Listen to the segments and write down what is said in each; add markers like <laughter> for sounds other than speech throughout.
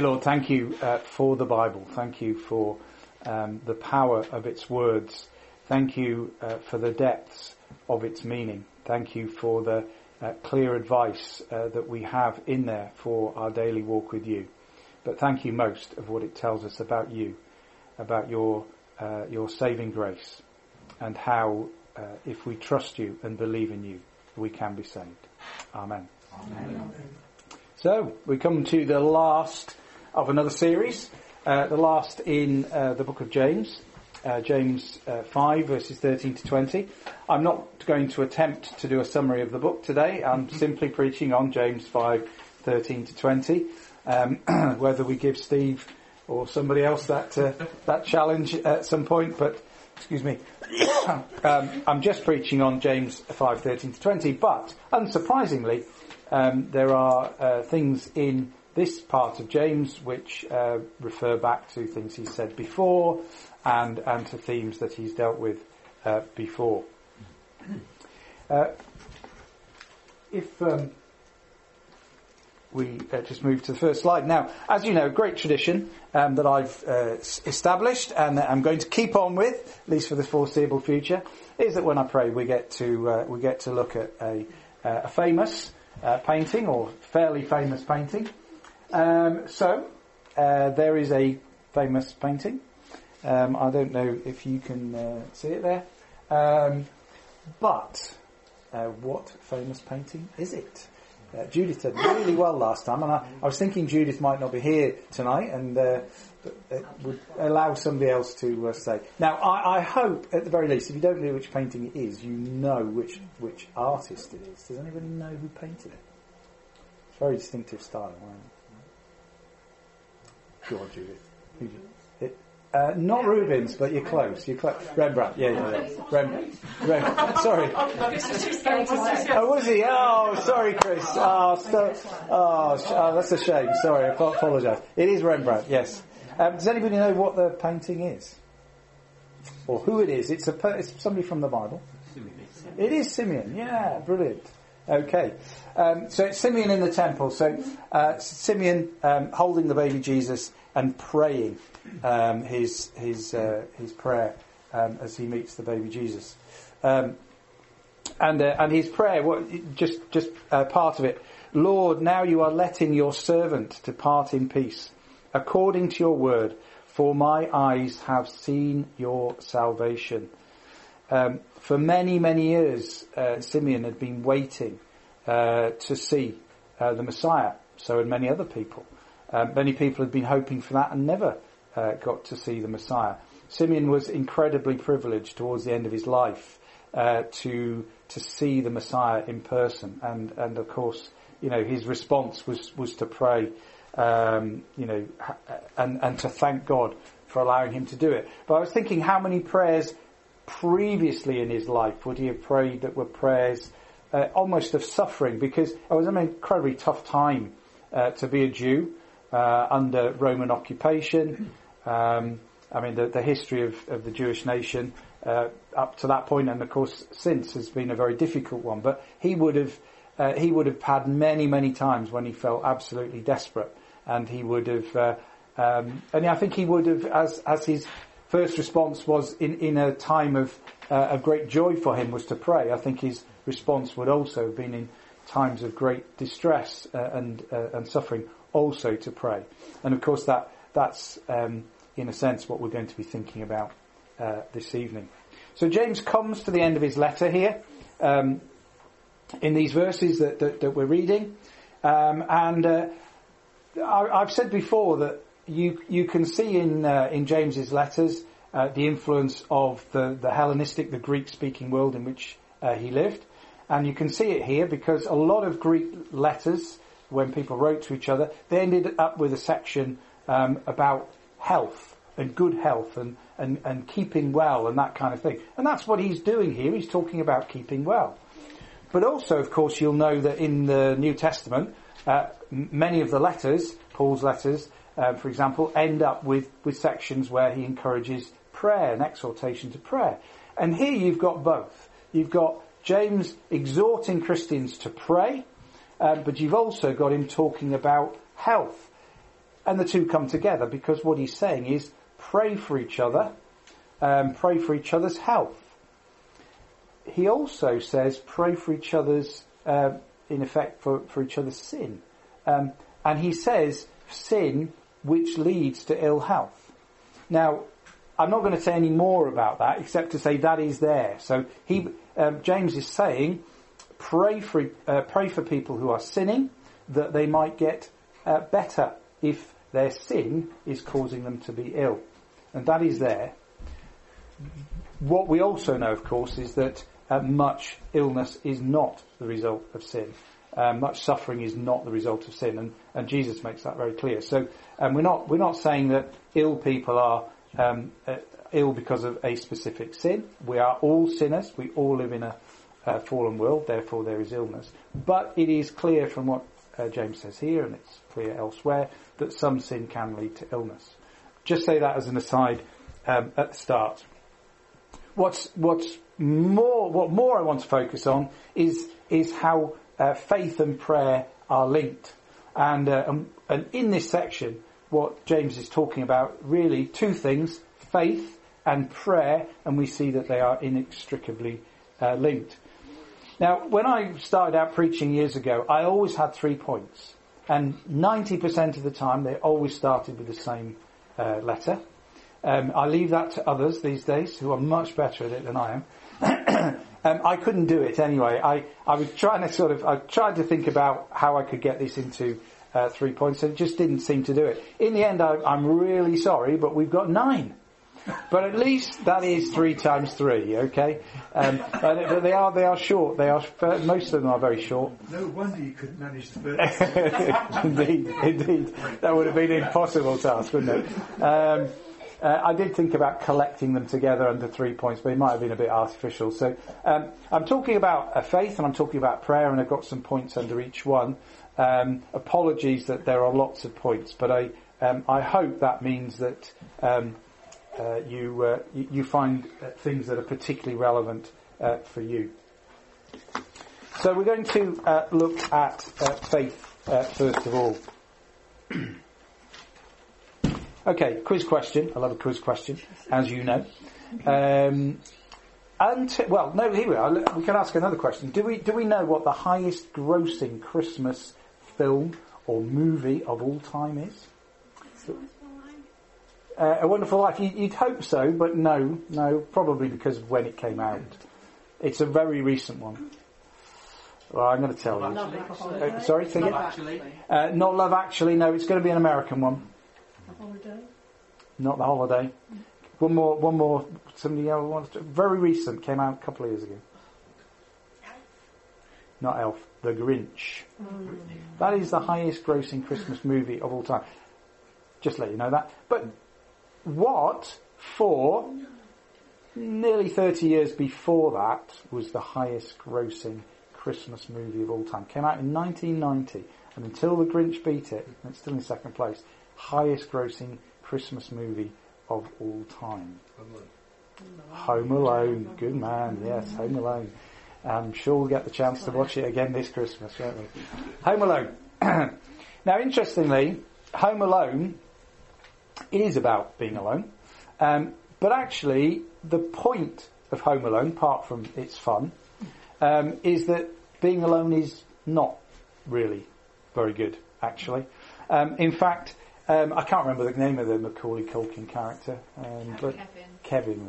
Lord, thank you uh, for the Bible. Thank you for um, the power of its words. Thank you uh, for the depths of its meaning. Thank you for the uh, clear advice uh, that we have in there for our daily walk with you. But thank you most of what it tells us about you, about your uh, your saving grace, and how uh, if we trust you and believe in you, we can be saved. Amen. Amen. So we come to the last of another series, uh, the last in uh, the book of James, uh, James uh, 5 verses 13 to 20. I'm not going to attempt to do a summary of the book today. I'm simply preaching on James 5 13 to 20. Um, <clears throat> whether we give Steve or somebody else that uh, <laughs> that challenge at some point, but excuse me, <coughs> um, I'm just preaching on James 5 13 to 20. But unsurprisingly, um, there are uh, things in this part of James which uh, refer back to things he said before and, and to themes that he's dealt with uh, before. <clears throat> Uh, if um, we uh, just move to the first slide. Now, as you know, a great tradition um, that I've uh, established and that I'm going to keep on with, at least for the foreseeable future, is that when I pray we get to, uh, we get to look at a, a famous painting or fairly famous painting um, so, uh, there is a famous painting. Um, I don't know if you can uh, see it there. Um, but, uh, what famous painting is it? Uh, Judith did really well last time, and I, I, was thinking Judith might not be here tonight, and uh, it would allow somebody else to uh, say. Now, I, I, hope, at the very least, if you don't know which painting it is, you know which which artist it is. Does anybody know who painted it? It's very distinctive style, right? Go on, Judith. It, uh, not Rubens, but you're close. You're close. Rembrandt. Yeah, yeah, yeah. Rembrandt. Rembrandt. Sorry. <laughs> Oh, was he? Oh, sorry, Chris. Oh, so, oh, oh, that's a shame. Sorry, I apologise. It is Rembrandt. Yes. Um, does anybody know what the painting is, or who it is? It's a it's somebody from the Bible. It is Simeon. Yeah, brilliant. Okay. Um, so it's Simeon in the temple. So uh, Simeon um, holding the baby Jesus and praying um, his his uh, his prayer um, as he meets the baby Jesus. Um, and uh, and his prayer, what just just uh, part of it. Lord, now you are letting your servant depart in peace, according to your word. For my eyes have seen your salvation. Um, for many, many years, uh, Simeon had been waiting uh, to see uh, the Messiah. So had many other people. Uh, many people had been hoping for that and never uh, got to see the Messiah. Simeon was incredibly privileged towards the end of his life uh, to to see the Messiah in person, and and of course, you know, his response was was to pray, um, you know, and and to thank God for allowing him to do it. But I was thinking, how many prayers previously in his life would he have prayed that were prayers uh, almost of suffering because it was an incredibly tough time uh, to be a Jew uh, under Roman occupation. Um, I mean, the, the history of, of, the Jewish nation uh, up to that point, and of course since, has been a very difficult one. But he would have uh, he would have had many many times when he felt absolutely desperate, and he would have. Uh, um, and I think he would have, as as his first response was in, in a time of, uh, great joy for him was to pray. I think his response would also have been in times of great distress uh, and, uh, and suffering also to pray. And of course that, that's um, in a sense what we're going to be thinking about uh, this evening. So James comes to the end of his letter here um, in these verses that, that, that we're reading. Um, and uh, I, have said before that you you can see in uh, in James's letters uh, the influence of the, the Hellenistic, the Greek speaking world in which uh, he lived. And you can see it here because a lot of Greek letters, when people wrote to each other, they ended up with a section um, about health and good health and, and, and keeping well and that kind of thing. And that's what he's doing here. He's talking about keeping well. But also, of course, you'll know that in the New Testament, uh, many of the letters, Paul's letters, uh, for example, end up with, with sections where he encourages prayer and exhortation to prayer. And here you've got both. You've got James exhorting Christians to pray, uh, but you've also got him talking about health. and the two come together because what he's saying is pray for each other, um, pray for each other's health. He also says pray for each other's, uh, in effect, for, for each other's sin. Um, and he says sin which leads to ill health. Now, I'm not going to say any more about that except to say that is there. So he, um, James is saying, pray for, uh, pray for people who are sinning that they might get uh, better if their sin is causing them to be ill. And that is there. What we also know, of course, is that uh, much illness is not the result of sin. Uh, much suffering is not the result of sin, and, and Jesus makes that very clear. So um, we're not we're not saying that ill people are um, uh, ill because of a specific sin. We are all sinners. We all live in a fallen world. Therefore, there is illness. But it is clear from what uh, James says here, and it's clear elsewhere, that some sin can lead to illness. Just say that as an aside um, at the start. What's what's more what more I want to focus on is is how uh, faith and prayer are linked, and, uh, and and in this section, what James is talking about really two things: faith and prayer, and we see that they are inextricably uh, linked. Now, when I started out preaching years ago, I always had three points. And 90% of the time, they always started with the same uh, letter. Um, I leave that to others these days who are much better at it than I am. <clears throat> um, I couldn't do it anyway. I, I was trying to sort of, I tried to think about how I could get this into uh, three points and it just didn't seem to do it. In the end, I, I'm really sorry, but we've got nine. But at least that is three times three, okay? Um, but they are they are short. They are most of them are very short. No wonder you couldn't manage the <laughs> first. indeed, indeed, that would have been an impossible task, wouldn't it? Um, uh, I did think about collecting them together under three points, but it might have been a bit artificial. So um, I'm talking about faith and I'm talking about prayer, and I've got some points under each one. Um, apologies that there are lots of points, but I um, I hope that means that um, uh, you, uh, you find uh, things that are particularly relevant uh, for you. So we're going to uh, look at faith first of all. <clears throat> okay, quiz question. I love a quiz question, as you know. Um, and well, no, here we are. We can ask another question. Do we do we know what the highest grossing Christmas film or movie of all time is? Uh, a Wonderful Life. You, would hope so, but no, no, probably because of when it came out. It's a very recent one. Well, I'm going to tell you. Uh, sorry, say Love Actually. Uh, not Love Actually. No, it's going to be an American one. The holiday. Not the holiday. One more. One more. Somebody else wants to. Very recent. Came out a couple of years ago. Not Elf. The Grinch. Mm. That is the highest grossing Christmas movie of all time. Just let you know that. But what for nearly 30 years before that was the highest grossing Christmas movie of all time. Came out in 1990 and until The Grinch beat it, it's still in second place, highest grossing Christmas movie of all time. Home Alone. Good man, yes, Home Alone. I'm sure we'll get the chance to watch it again this Christmas, won't we? Home Alone. <clears throat> now, interestingly, Home Alone is about being alone. Um, but actually, the point of Home Alone, apart from its fun, um, is that being alone is not really very good, actually. Um, in fact, um, I can't remember the name of the Macaulay Culkin character, um, but Kevin. Kevin.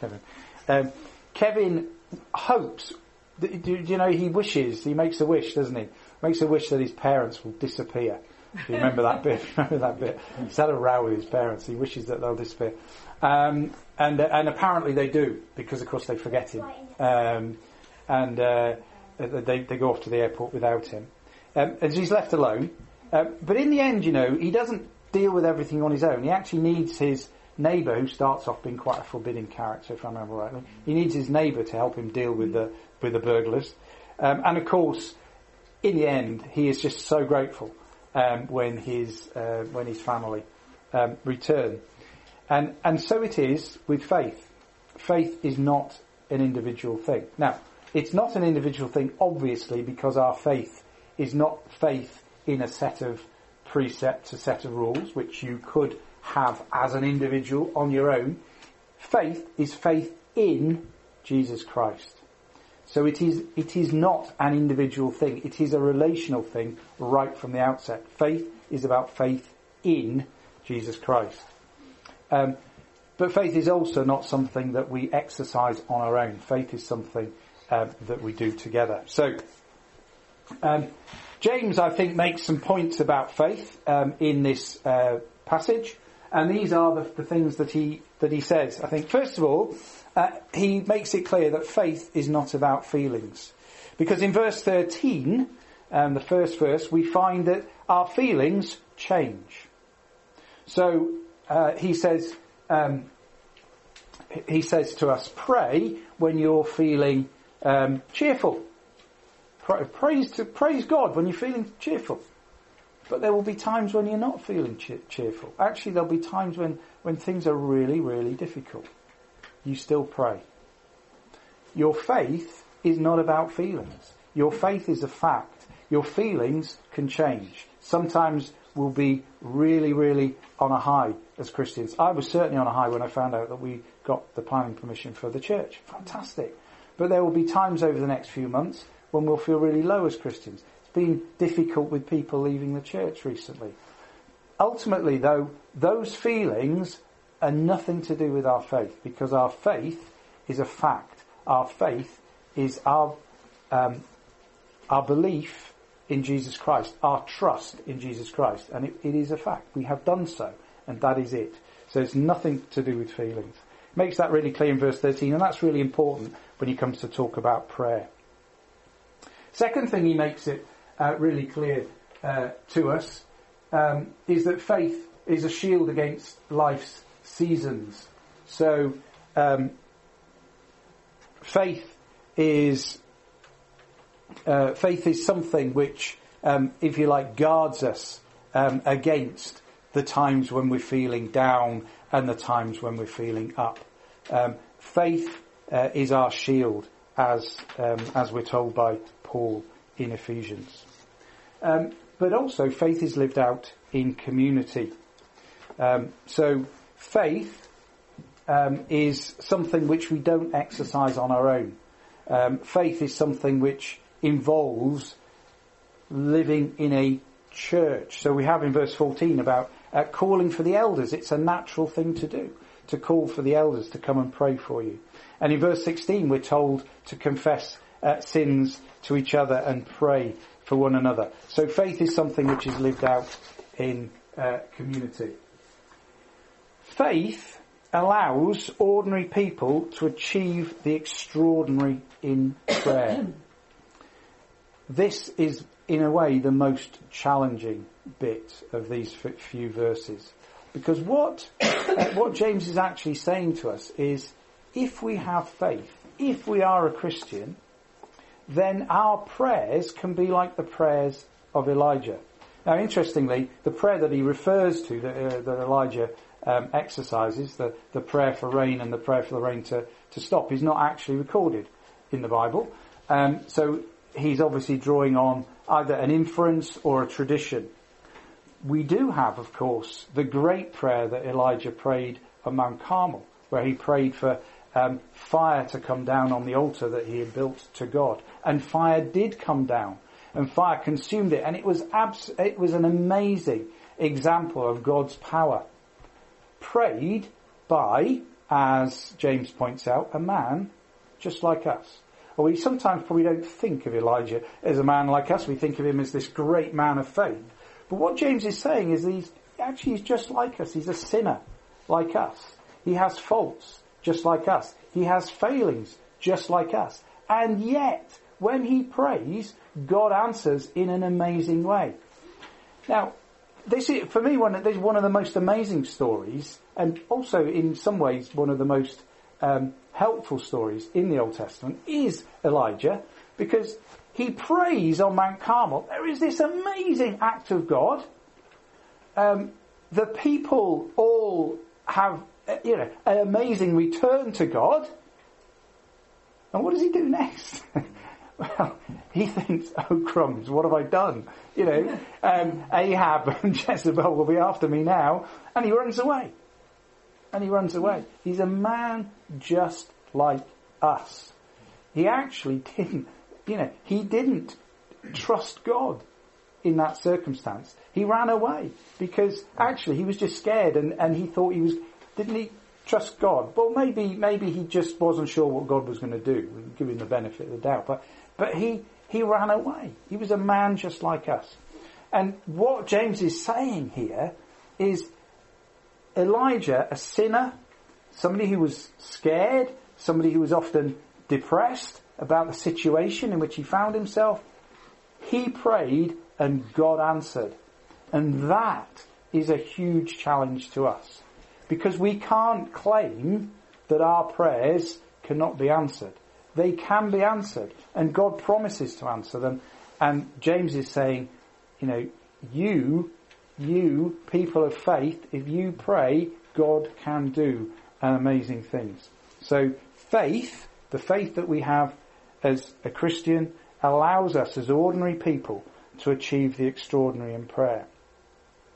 Kevin, um, Kevin hopes. do, do you know he wishes? He makes a wish, doesn't he? Makes a wish that his parents will disappear you remember that <laughs> bit? remember that bit? He's had a row with his parents. He wishes that they'll disappear. Um, and, uh, and apparently they do, because of course they forget him. Um, and uh, they, they go off to the airport without him. Um, and he's left alone. Uh, but in the end, you know, he doesn't deal with everything on his own. He actually needs his neighbour, who starts off being quite a forbidding character, if I remember rightly. He needs his neighbour to help him deal with the with the burglars. Um, and of course, in the end, he is just so grateful um, when his uh, when his family um, return. And and so it is with faith. Faith is not an individual thing. Now, it's not an individual thing, obviously, because our faith is not faith in a set of precept, a set of rules, which you could have as an individual on your own. Faith is faith in Jesus Christ. So it is, it is not an individual thing. It is a relational thing right from the outset. Faith is about faith in Jesus Christ. Um, but faith is also not something that we exercise on our own. Faith is something um, that we do together. So, um, James, I think, makes some points about faith um, in this uh, passage, and these are the, the, things that he that he says. I think, first of all, uh, he makes it clear that faith is not about feelings, because in verse thirteen, um, the first verse, we find that our feelings change. So uh, he says. Um, he says to us, pray when you're feeling um, cheerful. Praise, to, praise God when you're feeling cheerful. But there will be times when you're not feeling cheerful. Actually, there'll be times when, when things are really, really difficult. You still pray. Your faith is not about feelings. Your faith is a fact. Your feelings can change. Sometimes we'll be really, really on a high as Christians. I was certainly on a high when I found out that we got the planning permission for the church. Fantastic. But there will be times over the next few months when we'll feel really low as Christians. It's been difficult with people leaving the church recently. Ultimately, though, those feelings are nothing to do with our faith because our faith is a fact. Our faith is our um, our belief in Jesus Christ, our trust in Jesus Christ, and it, it is a fact. We have done so, and that is it. So it's nothing to do with feelings. Makes that really clear in verse 13, and that's really important when he comes to talk about prayer. Second thing he makes it uh, really clear uh, to us um, is that faith is a shield against life's seasons. So um, faith is uh, faith is something which, um, if you like, guards us um, against the times when we're feeling down and the times when we're feeling up. Um, faith uh, is our shield, as um, as we're told by Paul in Ephesians. Um, but also, faith is lived out in community. Um, so, faith um, is something which we don't exercise on our own. Um, faith is something which involves living in a church. So we have in verse 14 about uh, calling for the elders. It's a natural thing to do, to call for the elders to come and pray for you. And in verse 16 we're told to confess uh, sins to each other and pray for one another. So faith is something which is lived out in uh, community. Faith allows ordinary people to achieve the extraordinary in prayer. this is, in a way, the most challenging bit of these few verses. Because what, uh, what James is actually saying to us is, if we have faith, if we are a Christian, then our prayers can be like the prayers of Elijah. Now, interestingly, the prayer that he refers to, that, uh, that Elijah um, exercises, the, the prayer for rain and the prayer for the rain to, to stop, is not actually recorded in the Bible. Um, so he's obviously drawing on either an inference or a tradition. We do have, of course, the great prayer that Elijah prayed on Mount Carmel, where he prayed for um, fire to come down on the altar that he had built to God. And fire did come down, and fire consumed it, and it was abs- it was an amazing example of God's power. Prayed by, as James points out, a man just like us. We sometimes probably don't think of Elijah as a man like us. We think of him as this great man of faith. But what James is saying is he's actually he's just like us. He's a sinner like us. He has faults just like us. He has failings just like us. And yet, when he prays, God answers in an amazing way. Now, this is, for me, one of, this is one of the most amazing stories, and also in some ways one of the most um, helpful stories in the Old Testament is Elijah because he prays on Mount Carmel. There is this amazing act of God. Um, the people all have, uh, you know, an amazing return to God. And what does he do next? <laughs> Well, <laughs> he thinks, oh crumbs, what have I done? You know, um, Ahab and <laughs> Jezebel will be after me now. And he runs away. And he runs away. He's a man just like us. He actually didn't, you know, he didn't trust God in that circumstance. He ran away because actually he was just scared and, and he thought he was, didn't he trust God? Well, maybe, maybe he just wasn't sure what God was going to do, give him the benefit of the doubt. But, but he, he ran away. He was a man just like us. And what James is saying here is Elijah, a sinner, somebody who was scared, somebody who was often depressed about the situation in which he found himself, he prayed and God answered. And that is a huge challenge to us. Because we can't claim that our prayers cannot be answered. They can be answered. And God promises to answer them. And James is saying, you know, you, you, people of faith, if you pray, God can do amazing things. So faith, the faith that we have as a Christian, allows us as ordinary people to achieve the extraordinary in prayer.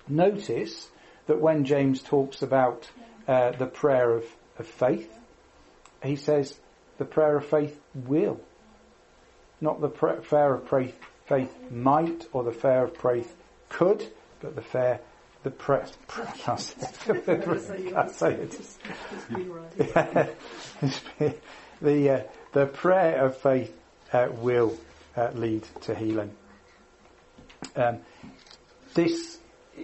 Notice that when James talks about uh, the prayer of, of faith, he says the prayer of faith will. Not the prayer of faith, faith might or the prayer of faith could, but the fair, the prayer, I can't say it. <laughs> <laughs> the, uh, the prayer of faith uh, will uh, lead to healing. Um, this,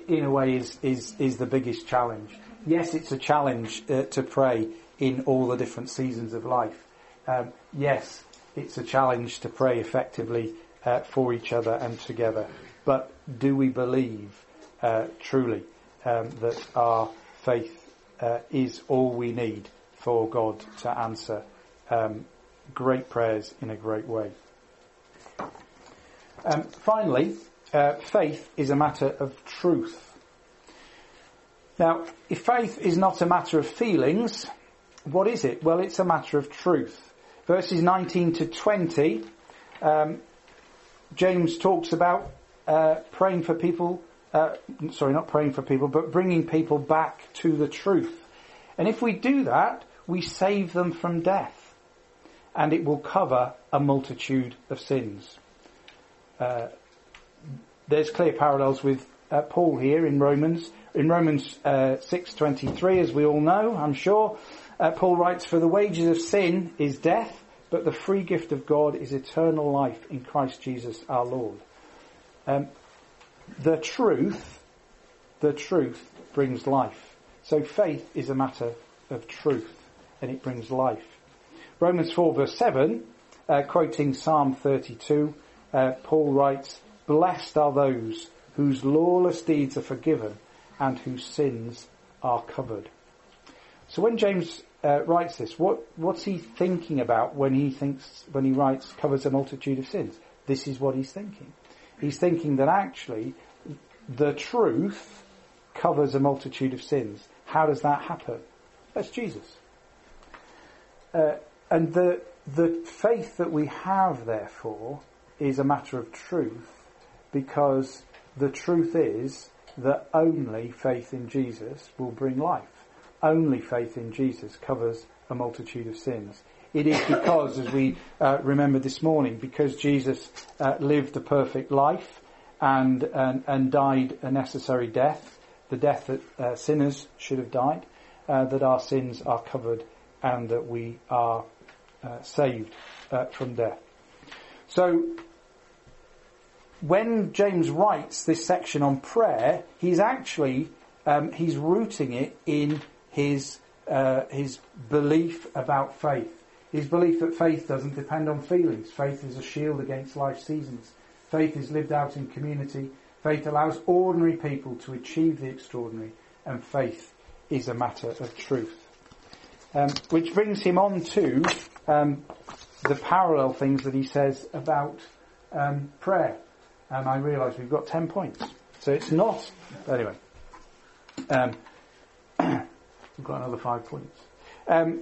in a way, is, is, is the biggest challenge. Yes, it's a challenge uh, to pray in all the different seasons of life. Um, yes, it's a challenge to pray effectively uh, for each other and together. But do we believe uh, truly um, that our faith uh, is all we need for God to answer um, great prayers in a great way? Um, finally, uh, faith is a matter of truth. Now, if faith is not a matter of feelings, what is it? Well, it's a matter of truth. Verses 19 to 20, um, James talks about uh, praying for people, uh, sorry, not praying for people, but bringing people back to the truth. And if we do that, we save them from death. And it will cover a multitude of sins. Uh, there's clear parallels with uh, Paul here in Romans. In Romans uh, 6:23, as we all know, I'm sure, uh, Paul writes, "For the wages of sin is death, but the free gift of God is eternal life in Christ Jesus our Lord." Um, the truth, the truth brings life. So faith is a matter of truth, and it brings life. Romans 4 verse 7, uh, quoting Psalm 32, uh, Paul writes, Blessed are those whose lawless deeds are forgiven and whose sins are covered. So when James uh, writes this, what, what's he thinking about when he thinks, when he writes covers a multitude of sins? This is what he's thinking. He's thinking that actually the truth covers a multitude of sins. How does that happen? That's Jesus. Uh, and the, the faith that we have, therefore, is a matter of truth because the truth is that only faith in Jesus will bring life. Only faith in Jesus covers a multitude of sins. It is because, as we uh, remember this morning, because Jesus uh, lived a perfect life and, and, and died a necessary death, the death that uh, sinners should have died, uh, that our sins are covered and that we are uh, saved uh, from death. So when James writes this section on prayer, he's actually um, he's rooting it in his uh, his belief about faith. His belief that faith doesn't depend on feelings. Faith is a shield against life seasons. Faith is lived out in community. Faith allows ordinary people to achieve the extraordinary, and faith is a matter of truth. Um, which brings him on to um, the parallel things that he says about um, prayer and I realise we've got 10 points. So it's not, anyway, um, we've got another five points. Um,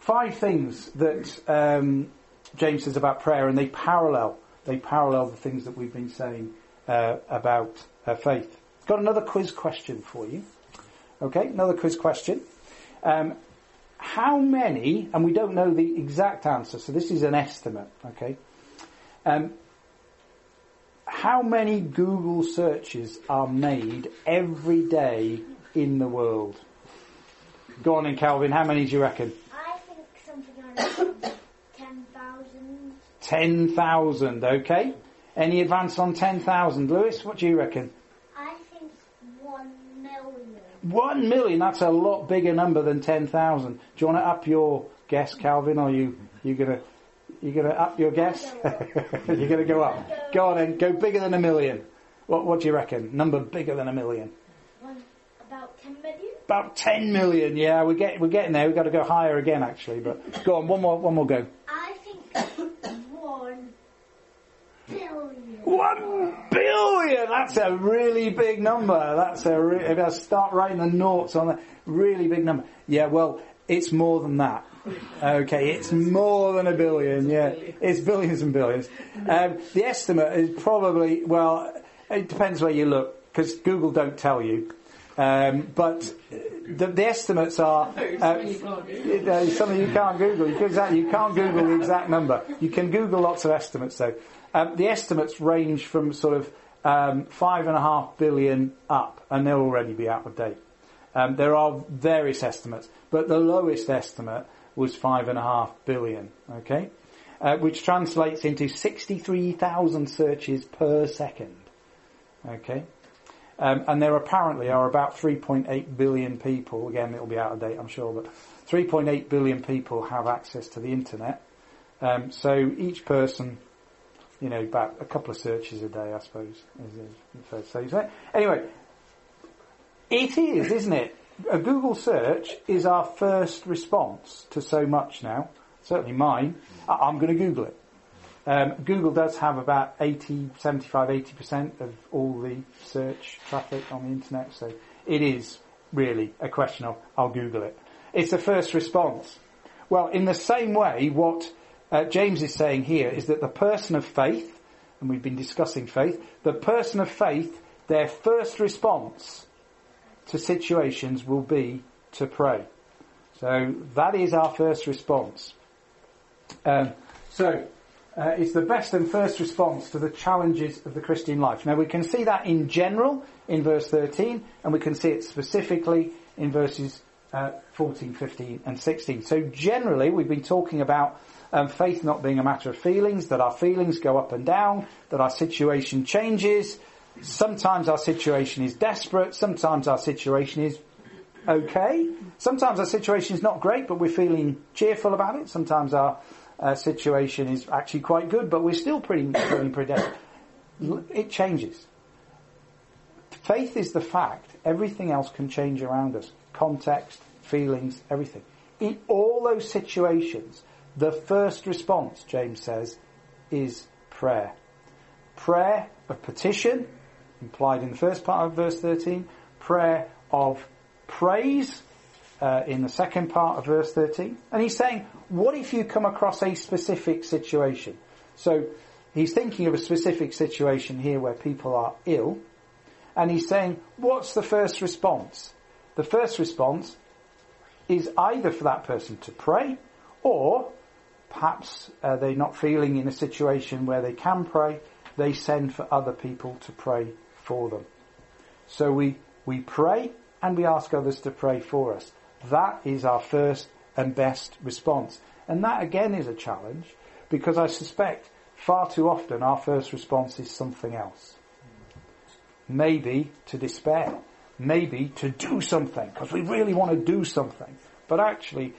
five things that um, James says about prayer, and they parallel they parallel the things that we've been saying uh, about uh, faith. Got another quiz question for you. Okay, another quiz question. Um, how many, and we don't know the exact answer, so this is an estimate, okay? Um, how many Google searches are made every day in the world? Go on in, Calvin, how many do you reckon? I think something around <coughs> 10,000. 10,000, okay? Any advance on 10,000? Lewis, what do you reckon? I think 1 million. 1 million, that's a lot bigger number than 10,000. Do you want to up your guess, Calvin, or you, you gonna, you gonna up your guess? <laughs> You're gonna go up. Go on then, go bigger than a million. What, what do you reckon? Number bigger than a million? One, about 10 million? About 10 million, yeah, we're, get, we're getting there. We've got to go higher again, actually, but go on, one more, one more go. I think 1 billion. One billion! That's a really big number. That's a re- if I start writing the noughts on that, really big number. Yeah, well, it's more than that. Okay, it's more than a billion. Yeah, it's billions and billions. Um, the estimate is probably well, it depends where you look because Google don't tell you. Um, but the, the estimates are <laughs> uh, you know, something you can't Google. You, can, exactly, you can't Google the exact number. You can Google lots of estimates though. Um, the estimates range from sort of um, five and a half billion up, and they'll already be out of date. Um, there are various estimates, but the lowest estimate was five and a half billion. Okay, uh, which translates into sixty-three thousand searches per second. Okay. Um, and there apparently are about 3.8 billion people, again it'll be out of date I'm sure, but 3.8 billion people have access to the internet. Um, so each person, you know, about a couple of searches a day I suppose, is, fair to say. Anyway, it is, isn't it? A Google search is our first response to so much now. Certainly mine. I'm going to Google it. Um, Google does have about 80, 75, 80% of all the search traffic on the internet, so it is really a question of, I'll Google it. It's a first response. Well, in the same way, what uh, James is saying here is that the person of faith, and we've been discussing faith, the person of faith, their first response to situations will be to pray. So that is our first response. Um, so, uh, it's the best and first response to the challenges of the Christian life. Now we can see that in general in verse 13, and we can see it specifically in verses uh, 14, 15, and 16. So generally, we've been talking about um, faith not being a matter of feelings, that our feelings go up and down, that our situation changes. Sometimes our situation is desperate, sometimes our situation is okay. Sometimes our situation is not great, but we're feeling cheerful about it. Sometimes our uh, situation is actually quite good, but we're still pretty pretty desperate. It changes. Faith is the fact. Everything else can change around us. Context, feelings, everything. In all those situations, the first response, James says, is prayer. Prayer of petition, implied in the first part of verse 13. Prayer of praise, uh, in the second part of verse 13. And he's saying, what if you come across a specific situation? So he's thinking of a specific situation here where people are ill. And he's saying, what's the first response? The first response is either for that person to pray or perhaps uh, they're not feeling in a situation where they can pray, they send for other people to pray for them. So we, we pray and we ask others to pray for us. That is our first and best response. And that again is a challenge because I suspect far too often our first response is something else. Maybe to despair. Maybe to do something because we really want to do something. But actually,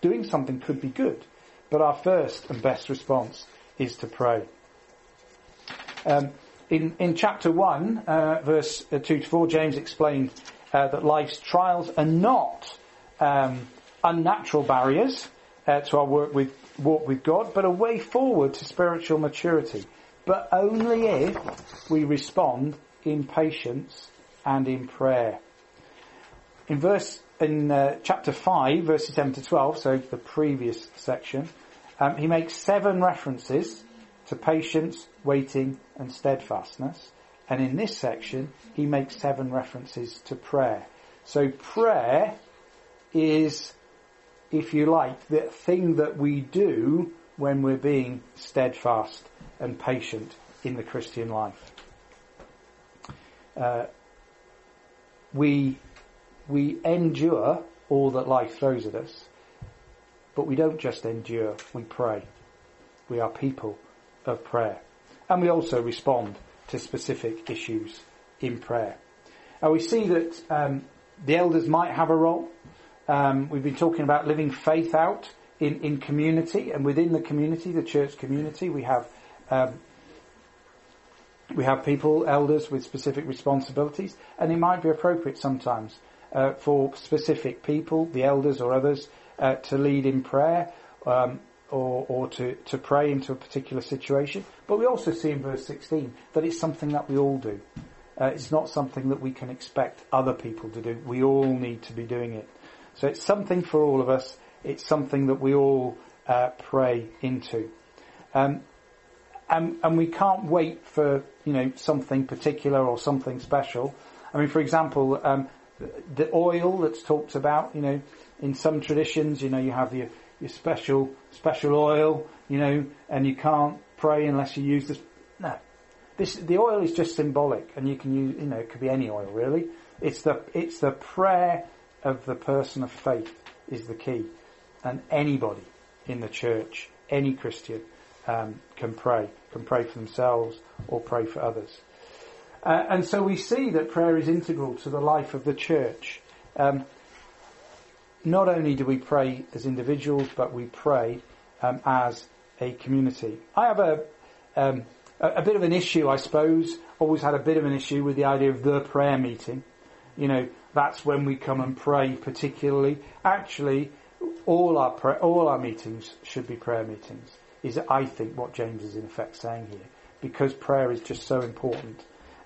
doing something could be good. But our first and best response is to pray. Um, in, in chapter 1, uh, verse uh, 2 to 4, James explained uh, that life's trials are not um, unnatural barriers uh, to our work with, walk with God, but a way forward to spiritual maturity. But only if we respond in patience and in prayer. In verse in uh, chapter 5, verses 7 to 12, so the previous section, Um, he makes seven references to patience, waiting, and steadfastness. And in this section, he makes seven references to prayer. So prayer is, if you like, the thing that we do when we're being steadfast and patient in the Christian life. Uh, we we endure all that life throws at us, but we don't just endure, we pray. We are people of prayer. And we also respond to specific issues in prayer. And we see that um, the elders might have a role. Um, we've been talking about living faith out in, in community, and within the community, the church community, we have um, we have people, elders, with specific responsibilities, and it might be appropriate sometimes uh, for specific people, the elders or others, uh, to lead in prayer um, or, or to, to pray into a particular situation. But we also see in verse 16 that it's something that we all do. Uh, it's not something that we can expect other people to do. We all need to be doing it. So it's something for all of us. It's something that we all uh, pray into. Um, and, and we can't wait for you know something particular or something special. I mean, for example, um, the oil that's talked about, you know, in some traditions, you know, you have your your special special oil, you know, and you can't pray unless you use this. No, this the oil is just symbolic, and you can use, you know, it could be any oil really. It's the it's the prayer of the person of faith is the key, and anybody in the church, any Christian um, can pray, can pray for themselves or pray for others. Uh, and so we see that prayer is integral to the life of the church. Um, not only do we pray as individuals, but we pray um, as a community. I have a, um, a, a bit of an issue, I suppose. Always had a bit of an issue with the idea of the prayer meeting. You know, that's when we come and pray particularly. Actually, all our pra- all our meetings should be prayer meetings is, I think, what James is in effect saying here. Because prayer is just so important.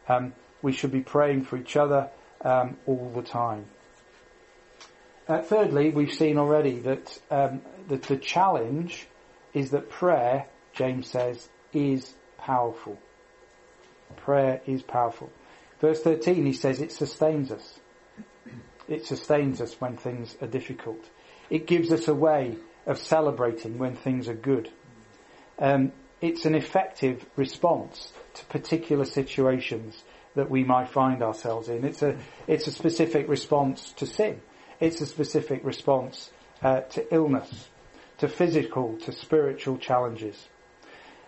Um, we should be praying for each other um, all the time. Uh, thirdly, we've seen already that, um, the challenge is that prayer, James says, is powerful. Prayer is powerful. Verse 13, he says it sustains us. It sustains us when things are difficult. It gives us a way of celebrating when things are good um, it's an effective response to particular situations that we might find ourselves in. It's a, it's a specific response to sin. It's a specific response uh, to illness, to physical, to spiritual challenges.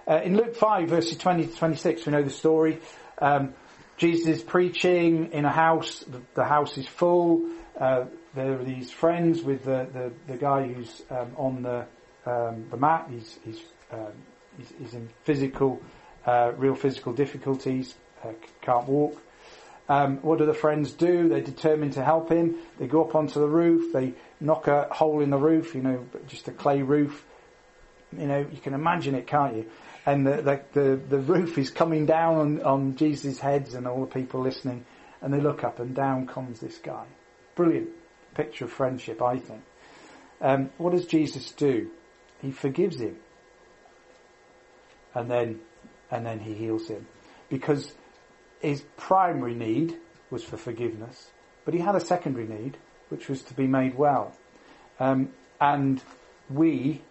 Uh, in Luke 5 verses 20 to 26, we know the story. Um, Jesus is preaching in a house. The, the house is full. Uh, there are these friends with the, the, the guy who's um, on the, um, the mat. He's, he's um, he's, he's, in physical, uh, real physical difficulties, uh, can't walk. Um, what do the friends do? They're determined to help him. They go up onto the roof. They knock a hole in the roof, you know, just a clay roof. You know, you can imagine it, can't you? And the, the, the, the roof is coming down on, on Jesus' heads and all the people listening. And they look up and down comes this guy. Brilliant picture of friendship, I think. Um, what does Jesus do? He forgives him and then and then he heals him because his primary need was for forgiveness, but he had a secondary need, which was to be made well. Um, and we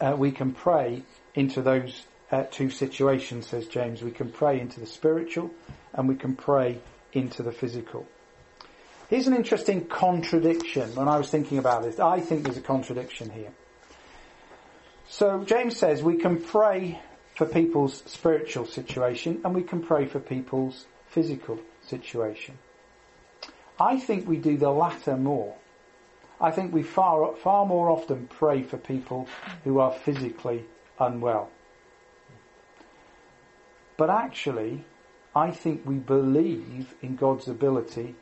uh, we can pray into those uh, two situations, says James. We can pray into the spiritual, and we can pray into the physical. Here's an interesting contradiction when I was thinking about this. I think there's a contradiction here. So James says we can pray for people's spiritual situation and we can pray for people's physical situation. I think we do the latter more. I think we far, far more often pray for people who are physically unwell. But actually, I think we believe in God's ability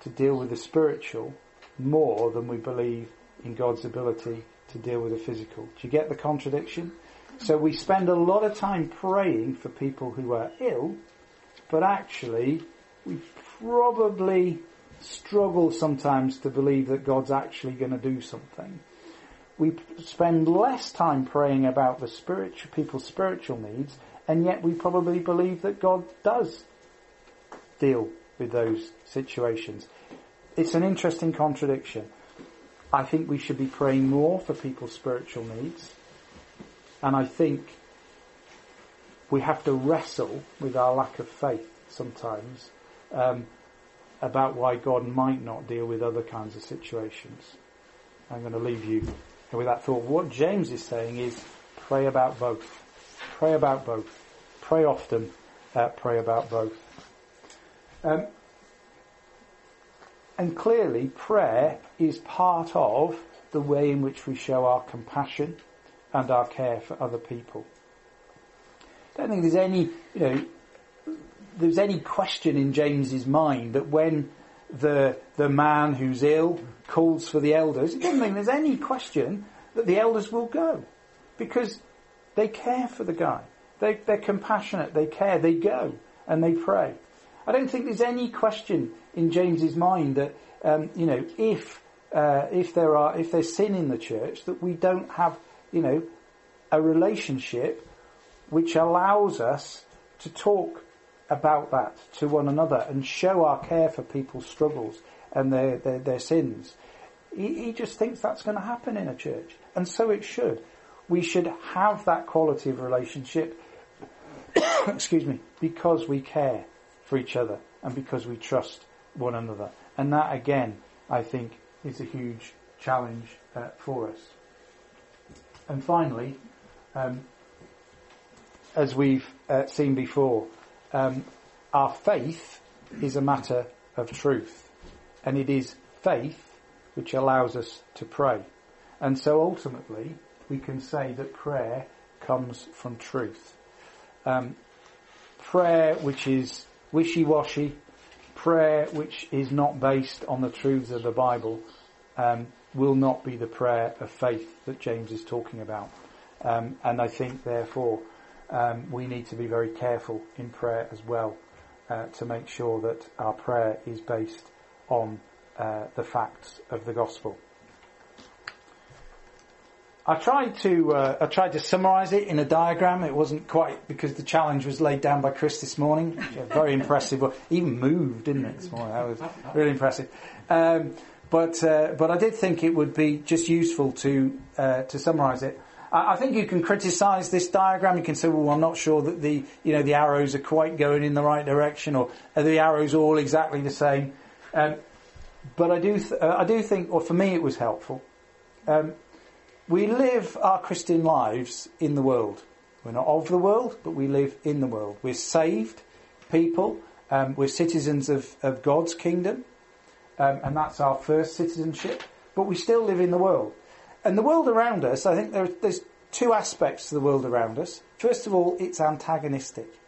to deal with the spiritual more than we believe in God's ability to deal with the physical. Do you get the contradiction? So we spend a lot of time praying for people who are ill, but actually we probably struggle sometimes to believe that God's actually going to do something. we spend less time praying about the spiritual people's spiritual needs, and yet we probably believe that God does deal with those situations. It's an interesting contradiction. I think we should be praying more for people's spiritual needs, and I think we have to wrestle with our lack of faith sometimes um, about why God might not deal with other kinds of situations. I'm going to leave you with that thought. What James is saying is pray about both. Pray about both. Pray often. Uh, pray about both. Um, and clearly, prayer is part of the way in which we show our compassion and our care for other people. I don't think there's any, you know, there's any question in James's mind that when the the man who's ill calls for the elders, he doesn't think there's any question that the elders will go because they care for the guy. They, they're compassionate. They care. They go and they pray. I don't think there's any question in James's mind that um, you know if uh, if there are if there's sin in the church that we don't have you know a relationship which allows us to talk about that to one another and show our care for people's struggles and their, their, their sins. He, he just thinks that's going to happen in a church. And so it should. We should have that quality of relationship, <coughs> excuse me, because we care for each other and because we trust one another. And that again, I think, is a huge challenge uh, for us. And finally, um, as we've uh, seen before, um, our faith is a matter of truth, and it is faith which allows us to pray. And so ultimately, we can say that prayer comes from truth. Um, prayer which is wishy-washy, prayer which is not based on the truths of the Bible, um, will not be the prayer of faith that James is talking about. Um, and I think, therefore, um, we need to be very careful in prayer as well uh, to make sure that our prayer is based on uh, the facts of the gospel. I tried to uh, I tried to summarise it in a diagram. It wasn't quite because the challenge was laid down by Chris this morning. Very <laughs> impressive. Even moved, didn't it? This morning, that was really impressive. Um, but uh, but I did think it would be just useful to uh, to summarise it. I, I think you can criticise this diagram. You can say, well, I'm not sure that the, you know, the arrows are quite going in the right direction or are the arrows all exactly the same? Um, but I do, th- uh, I do think, or for me it was helpful. Um, we live our Christian lives in the world. We're not of the world, but we live in the world. We're saved people. Um, we're citizens of, of God's kingdom. Um, and that's our first citizenship. But we still live in the world. And the world around us, I think there, there's two aspects to the world around us. First of all, it's antagonistic.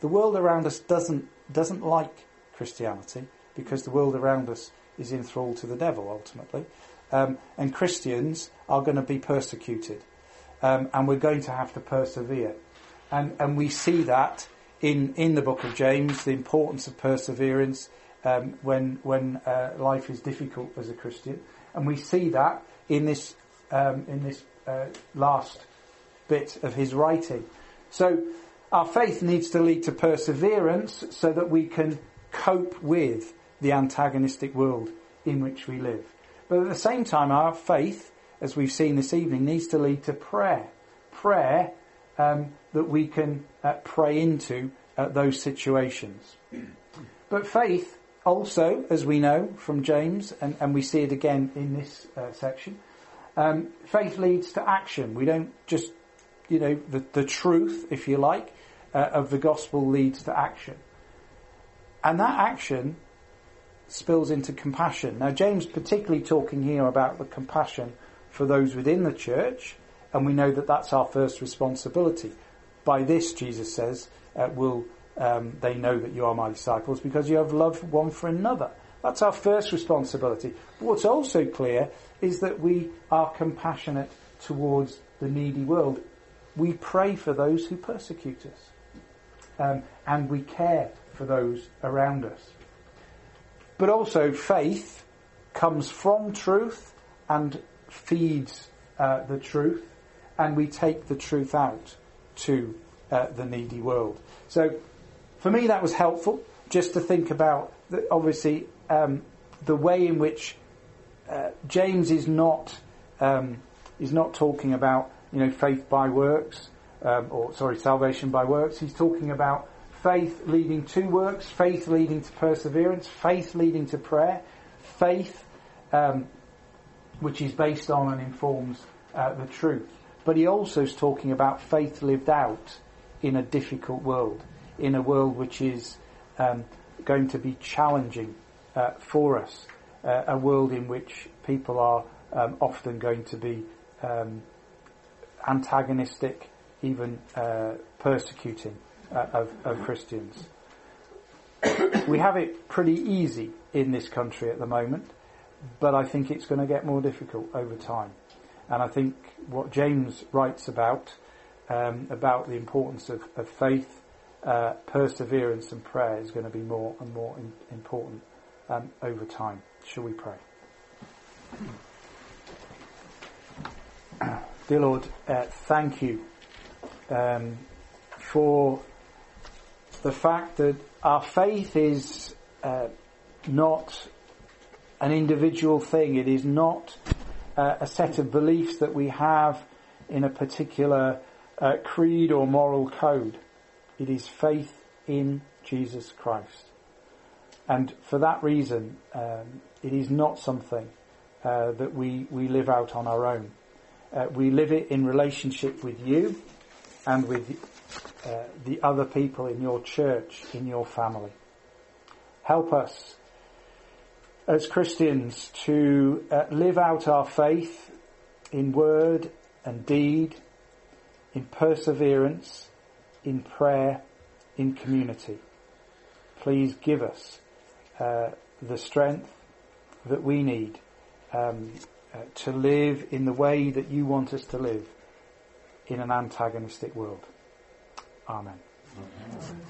The world around us doesn't, doesn't like Christianity because the world around us is enthralled to the devil ultimately. Um, and Christians are going to be persecuted. Um, and we're going to have to persevere. And, and we see that in, in the book of James, the importance of perseverance um, when, when uh, life is difficult as a Christian. And we see that in this um, in this uh, last bit of his writing. So our faith needs to lead to perseverance so that we can cope with the antagonistic world in which we live. But at the same time, our faith, as we've seen this evening, needs to lead to prayer. Prayer um, that we can uh, pray into uh, those situations. But faith also, as we know from James, and, and we see it again in this uh, section, um, faith leads to action. We don't just, you know, the, the truth, if you like, uh, of the gospel leads to action. And that action spills into compassion. Now, James particularly talking here about the compassion for those within the church, and we know that that's our first responsibility. By this, Jesus says, uh, will um, they know that you are my disciples because you have love one for another. That's our first responsibility. But what's also clear is that we are compassionate towards the needy world. We pray for those who persecute us. Um, and we care for those around us. But also faith comes from truth and feeds uh, the truth and we take the truth out to uh, the needy world. So for me that was helpful just to think about the, obviously um, the way in which uh, James is not um, is not talking about you know faith by works um, or sorry salvation by works. He's talking about faith leading to works, faith leading to perseverance, faith leading to prayer, faith um, which is based on and informs uh, the truth. But he also is talking about faith lived out in a difficult world, in a world which is um, going to be challenging uh, for us, uh, a world in which people are um, often going to be um, antagonistic, even uh, persecuting uh, of, of Christians. we have it pretty easy in this country at the moment, but I think it's going to get more difficult over time. And I think what James writes about, um, about the importance of, of faith, uh, perseverance and prayer is going to be more and more in, important um, over time. Shall we pray? <clears throat> Dear Lord, uh, thank you um, for the fact that our faith is uh, not an individual thing. It is not uh, a set of beliefs that we have in a particular uh, creed or moral code. It is faith in Jesus Christ. And for that reason, um, it is not something uh, that we, we live out on our own. Uh, we live it in relationship with you and with uh, the other people in your church, in your family. Help us as Christians to uh, live out our faith in word and deed, in perseverance, in prayer, in community. Please give us uh, the strength that we need um, uh, to live in the way that you want us to live in an antagonistic world. Amen. Amen.